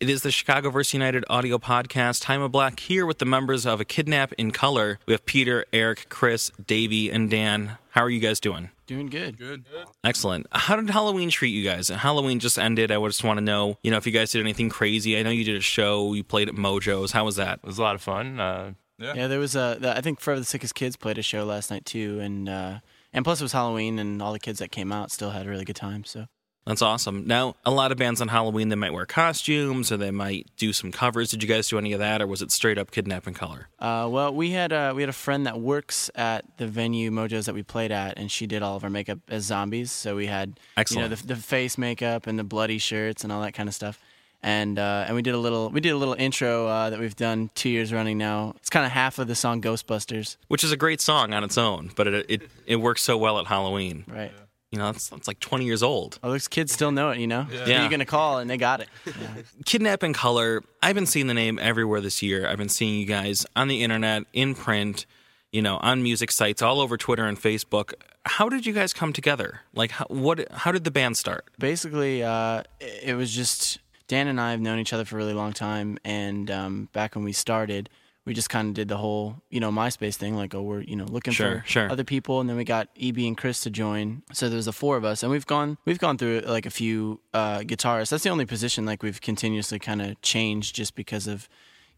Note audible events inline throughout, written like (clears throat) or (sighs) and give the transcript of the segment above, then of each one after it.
It is the ChicagoVerseUniteD audio podcast. Jaime Black here with the members of A Kidnap in Color. We have Peter, Eric, Chris, Davey, and Dan. How are you guys doing? Doing good. Good. Excellent. How did Halloween treat you guys? Halloween just ended. I just want to know, you know, if you guys did anything crazy. I know you did a show. You played at Mojo's. How was that? It was a lot of fun. Uh, Yeah. Yeah, there was a. the- I think Forever the Sickest Kids played a show last night too, and uh, and plus it was Halloween, and all the kids that came out still had a really good time. So That's awesome. Now, a lot of bands on Halloween, they might wear costumes or they might do some covers. Did you guys do any of that, or was it straight up Kidnap in Color? Uh, well, we had uh, we had a friend that works at the venue Mojo's that we played at, and she did all of our makeup as zombies. So we had Excellent. you know the, the face makeup and the bloody shirts and all that kind of stuff. And uh, and we did a little we did a little intro uh, that we've done two years running now. It's kind of half of the song Ghostbusters, Which is a great song on its own, but it it, it works so well at Halloween. right? You know, that's, that's like 20 years old. Oh, those kids still know it, you know. Yeah. Who Yeah. you gonna call, and they got it. (laughs) Kidnap in Color, I've been seeing the name everywhere this year. I've been seeing you guys on the internet, in print, you know, on music sites, all over Twitter and Facebook. How did you guys come together? Like, how, what? How did the band start? basically uh, it it was just dan and i have known each other for a really long time and um, back when we started we just kind of did the whole you know myspace thing like oh we're you know looking Sure, for sure. other people and then we got eb and chris to join so there's the four of us and we've gone we've gone through like a few uh, guitarists that's the only position like we've continuously kind of changed just because of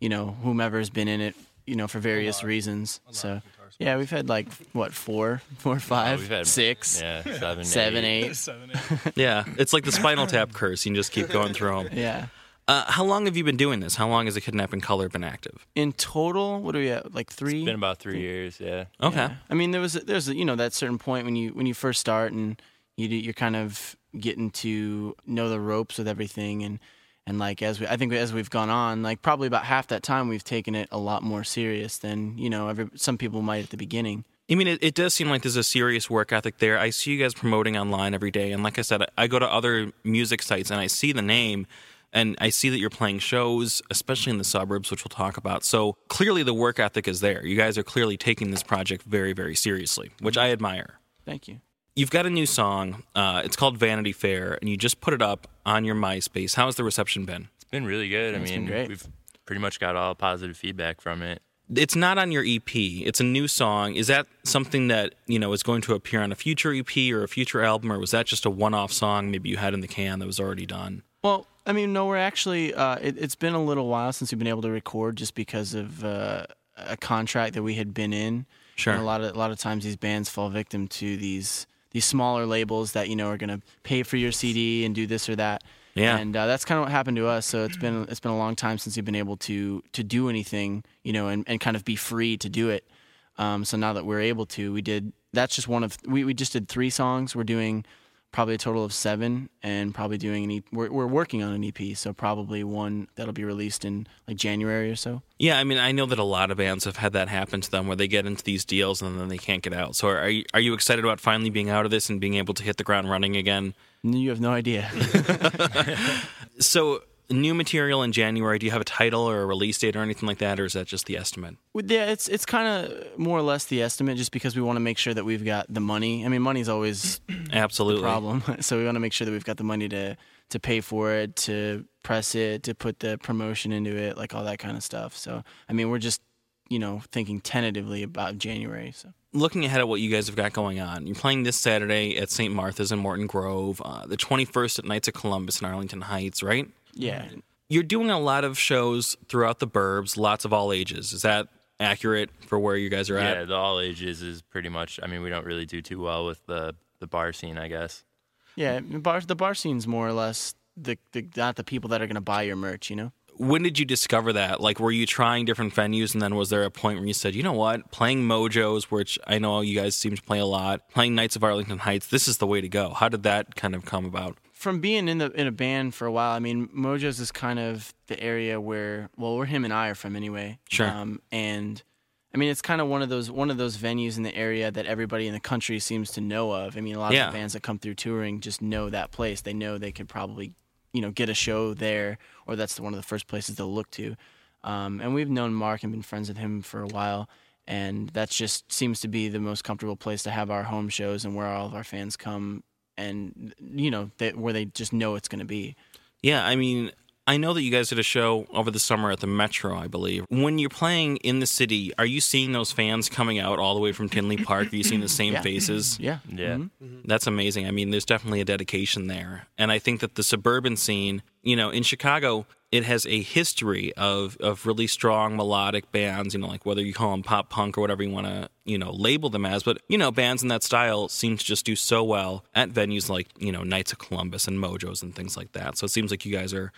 you know whomever's been in it you know for various reasons so yeah we've had like what four four five we've had- six yeah, (laughs) seven, seven eight. eight Seven, eight. (laughs) Yeah, it's like the Spinal Tap curse. You can just keep going through them. yeah Uh, how long have you been doing this? How long has the Kidnap in Color been active? in total, what are we at? Like three? It's been about three years. Yeah. Okay. Yeah. I mean, there was there's you know that certain point when you when you first start and you do, you're kind of getting to know the ropes with everything and and like as we I think as we've gone on, like probably about half that time we've taken it a lot more serious than you know every some people might at the beginning. I mean, it, it does seem like there's a serious work ethic there. I see you guys promoting online every day, and like I said, I go to other music sites and I see the name, and I see that you're playing shows, especially in the suburbs, which we'll talk about. So clearly, the work ethic is there. You guys are clearly taking this project very, very seriously, which I admire. Thank you. You've got a new song. Uh, it's called Vanity Fair, and you just put it up on your MySpace. How has the reception been? It's been really good. I mean, great. we've pretty much got all positive feedback from it. it's not on your EP. It's a new song. Is that something that you know is going to appear on a future EP or a future album, or was that just a one-off song maybe you had in the can that was already done? Well, I mean, no, we're actually. Uh, it, it's been a little while since we've been able to record, just because of uh, a contract that we had been in. Sure. And a lot of a lot of times these bands fall victim to these these smaller labels that you know are going to pay for your CD and do this or that. Yeah. And uh, that's kind of what happened to us. So it's been it's been a long time since we've been able to to do anything, you know, and, and kind of be free to do it. Um, so now that we're able to, we did. That's just one of we, we just did three songs. We're doing probably a total of seven, and probably doing an EP. We're, we're working on an EP, so probably one that'll be released in like January or so. Yeah, I mean, I know that a lot of bands have had that happen to them where they get into these deals and then they can't get out. So, are you, are you excited about finally being out of this and being able to hit the ground running again? You have no idea. (laughs) So, new material in January. Do you have a title or a release date or anything like that, or is that just the estimate? Yeah, it's it's kind of more or less the estimate, just because we want to make sure that we've got the money. I mean, money's always (clears throat) Absolutely. problem, (laughs) so we want to make sure that we've got the money to to pay for it, to press it, to put the promotion into it, like all that kind of stuff. So, I mean, we're just you know thinking tentatively about January. So. looking ahead at what you guys have got going on, you're playing this Saturday at St. Martha's in Morton Grove, uh, the 21st at Knights of Columbus in Arlington Heights, right? Yeah, You're doing a lot of shows throughout the burbs, lots of all ages. Is that accurate for where you guys are at? Yeah, the all ages is pretty much. I mean, we don't really do too well with the the bar scene, I guess. yeah. Bar, the bar scene's more or less the, the not the people that are going to buy your merch. You know. When did you discover that? Like, were you trying different venues, and then was there a point where you said, you know what, playing Mojos, which I know you guys seem to play a lot, playing Knights of Arlington Heights, this is the way to go? How did that kind of come about? From being in the in a band for a while, I mean, Mojo's is kind of the area where well, where him and I are from anyway. Sure. Um, and I mean, it's kind of one of those one of those venues in the area that everybody in the country seems to know of. I mean, a lot Yeah. of the bands that come through touring just know that place. They know they could probably, you know, get a show there, or that's one of the first places they'll look to. Um, and we've known Mark and been friends with him for a while, and that just seems to be the most comfortable place to have our home shows and where all of our fans come, and you know, they, where they just know it's going to be. Yeah, I mean, I know that you guys did a show over the summer at the Metro, I believe. When you're playing in the city, are you seeing those fans coming out all the way from Tinley Park? Are you seeing the (laughs) same Yeah. faces? Mm-hmm. Yeah. Yeah. Mm-hmm. Mm-hmm. That's amazing. I mean, there's definitely a dedication there. And I think that the suburban scene, you know, in Chicago, it has a history of, of really strong melodic bands, you know, like whether you call them pop punk or whatever you want to, you know, label them as. But, you know, bands in that style seem to just do so well at venues like, you know, Knights of Columbus and Mojos and things like that. So it seems like you guys are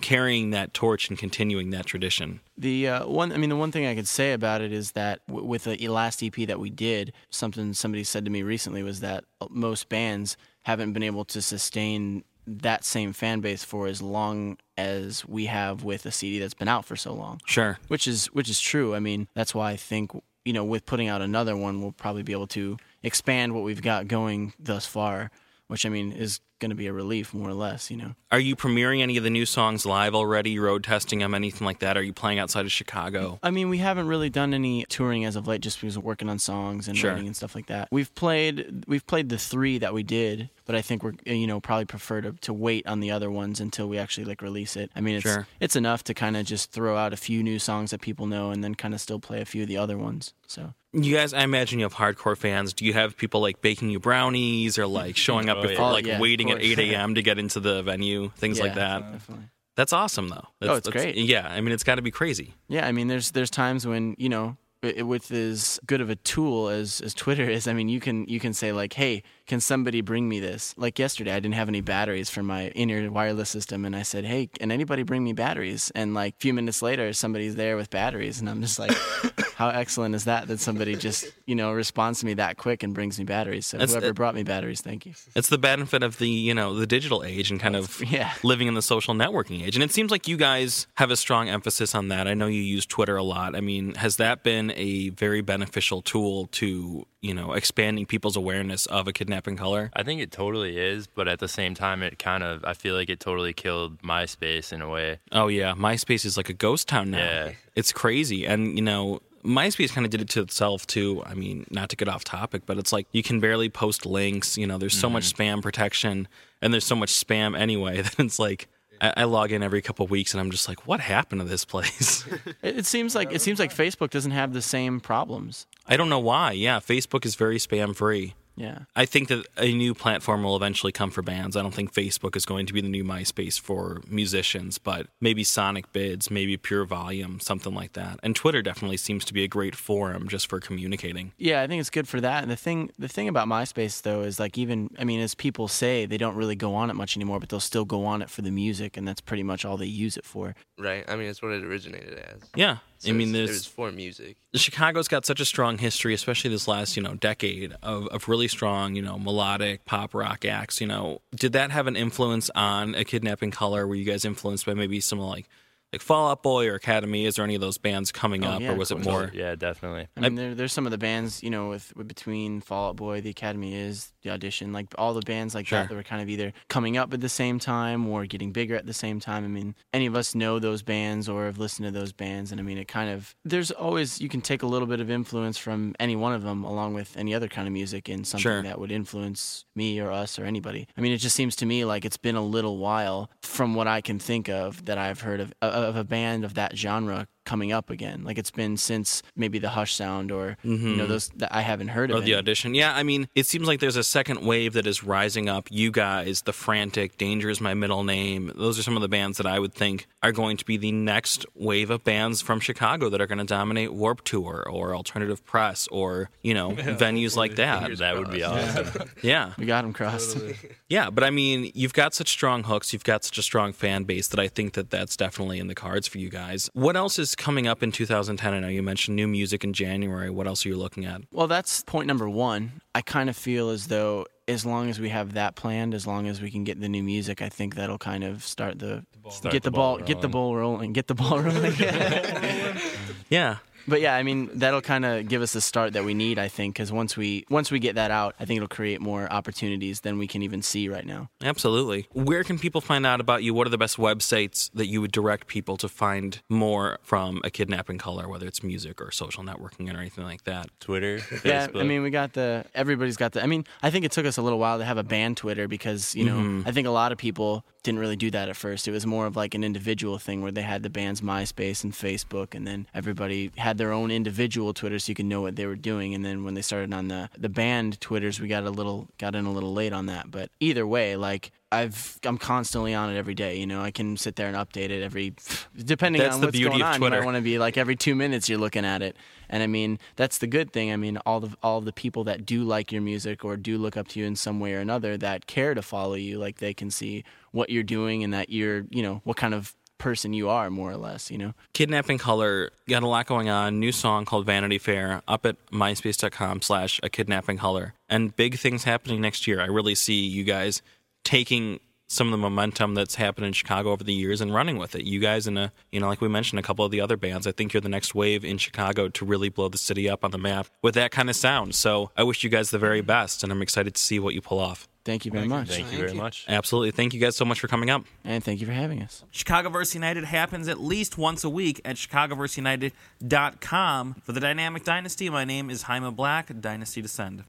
carrying that torch and continuing that tradition. The uh, one, I mean, the one thing I could say about it is that w- with the last EP that we did, something somebody said to me recently was that most bands haven't been able to sustain that same fan base for as long as we have with a CD that's been out for so long. Sure. Which is which is true. I mean, that's why I think you know with putting out another one, we'll probably be able to expand what we've got going thus far. Which I mean is going to be a relief, more or less. You know. Are you premiering any of the new songs live already? Road testing them, anything like that? Are you playing outside of Chicago? I mean, we haven't really done any touring as of late, just because we're working on songs and Sure. writing and stuff like that. We've played, we've played the three that we did, but I think we're, eh, you know, probably prefer to, to wait on the other ones until we actually like release it. I mean, it's Sure. it's enough to kind of just throw out a few new songs that people know, and then kind of still play a few of the other ones. So You guys, I imagine you have hardcore fans. Do you have people like baking you brownies or like showing up (laughs) Oh, before, yeah. like Oh, yeah, waiting at 8 a.m. (laughs) to get into the venue, things like that? Definitely. That's awesome, though. Oh, that's, Oh, it's great. Yeah, I mean, it's got to be crazy. Yeah, I mean, there's there's times when you know, with as good of a tool as as Twitter is, I mean, you can you can say like, hey, can somebody bring me this? Like yesterday, I didn't have any batteries for my in-ear wireless system, and I said, hey, can anybody bring me batteries? And like a few minutes later, somebody's there with batteries, and I'm just like, (laughs) how excellent is that? That somebody just you know responds to me that quick and brings me batteries. So That's- whoever it- brought me batteries, thank you. It's the benefit of the you know the digital age and kind of yeah. living in the social networking age. And it seems like you guys have a strong emphasis on that. I know you use Twitter a lot. I mean, has that been a very beneficial tool to you know expanding people's awareness of a Kidnap in Color? I think it totally is, but at the same time, it kind of I feel like it totally killed MySpace in a way. Oh yeah, MySpace is like a ghost town now. Yeah. It's crazy. And you know, MySpace kind of did it to itself too. I mean, not to get off topic, but it's like you can barely post links, you know, there's so much mm-hmm. spam protection and there's so much spam anyway (laughs) that it's like I, I log in every couple of weeks and I'm just like, what happened to this place? (laughs) It, it seems like it seems like Facebook doesn't have the same problems. I don't know why. Yeah, Facebook is very spam free. Yeah. I think that a new platform will eventually come for bands. I don't think Facebook is going to be the new MySpace for musicians, but maybe Sonicbids, maybe Pure Volume, something like that. And Twitter definitely seems to be a great forum just for communicating. Yeah, I think it's good for that. And the thing, the thing about MySpace though is like even, I mean, as people say, they don't really go on it much anymore, but they'll still go on it for the music, and that's pretty much all they use it for. Right. I mean, it's what it originated as. Yeah. So I mean, it there's for music. Chicago's got such a strong history, especially this last, you know, decade of, of really strong, you know, melodic pop rock acts. You know, did that have an influence on a Kidnap in Color? Were you guys influenced by maybe some like like Fall Out Boy or Academy? Is there any of those bands coming Oh, up, yeah, or was it more? Yeah, definitely. I mean, there, there's some of the bands, you know, with, with between Fall Out Boy, the Academy is, the audition, like all the bands like Sure. that that were kind of either coming up at the same time or getting bigger at the same time. I mean, any of us know those bands or have listened to those bands, and I mean, it kind of there's always you can take a little bit of influence from any one of them, along with any other kind of music, and something Sure. that would influence me or us or anybody. I mean, it just seems to me like it's been a little while from what I can think of that I've heard of of a band of that genre coming up again. Like it's been since maybe the Hush Sound or you know mm-hmm. those that I haven't heard of. Or the any. audition. Yeah, I mean, it seems like there's a second wave that is rising up. You guys, The Frantic, Danger is my middle name. Those are some of the bands that I would think are going to be the next wave of bands from Chicago that are going to dominate Warped Tour or Alternative Press or, you know, (laughs) venues like that. That would be awesome. (laughs) Yeah. We got them crossed. (laughs) Yeah, but I mean, you've got such strong hooks, you've got such a strong fan base that I think that that's definitely in the cards for you guys. What else is coming up in 2010? I know you mentioned new music in January. What else are you looking at? Well, that's point number one. I kind of feel as though as long as we have that planned, as long as we can get the new music, I think that'll kind of start the Start get the, the ball, ball get the ball rolling, get the ball rolling. (laughs) (laughs) Yeah. But yeah, I mean that'll kind of give us the start that we need, I think, because once we once we get that out, I think it'll create more opportunities than we can even see right now. Absolutely. Where can people find out about you? What are the best websites that you would direct people to find more from a Kidnap in Color, whether it's music or social networking or anything like that? Twitter, Yeah, I mean we got the everybody's got the. I mean I think it took us a little while to have a band Twitter because you know mm-hmm. I think a lot of people didn't really do that at first. It was more of like an individual thing where they had the band's MySpace and Facebook, and then everybody had their own individual Twitter so you can know what they were doing. And then when they started on the the band Twitters, we got a little got in a little late on that. But either way, like. I've I'm constantly on it every day. You know, I can sit there and update it every, (sighs) depending That's on the what's beauty going of on. You Twitter. might want to be like every two minutes you're looking at it. And I mean, that's the good thing. I mean, all the all the people that do like your music or do look up to you in some way or another that care to follow you, like they can see what you're doing and that you're, you know, what kind of person you are, more or less. You know. Kidnap in Color got a lot going on. New song called Vanity Fair up at myspace.com slash a kidnap in color. And big things happening next year. I really see you guys taking some of the momentum that's happened in Chicago over the years and running with it. You guys and a you know, like we mentioned, a couple of the other bands, I think you're the next wave in Chicago to really blow the city up on the map with that kind of sound. So I wish you guys the very best and I'm excited to see what you pull off. Thank you very much, Thank you very much. Absolutely. Thank you guys so much for coming up. and thank you for having us. ChicagoVerseUniteD happens at least once a week at chicagoverseunited.com. For the Dynamic Dynasty, my name is Jaime Black, Dynasty Descend.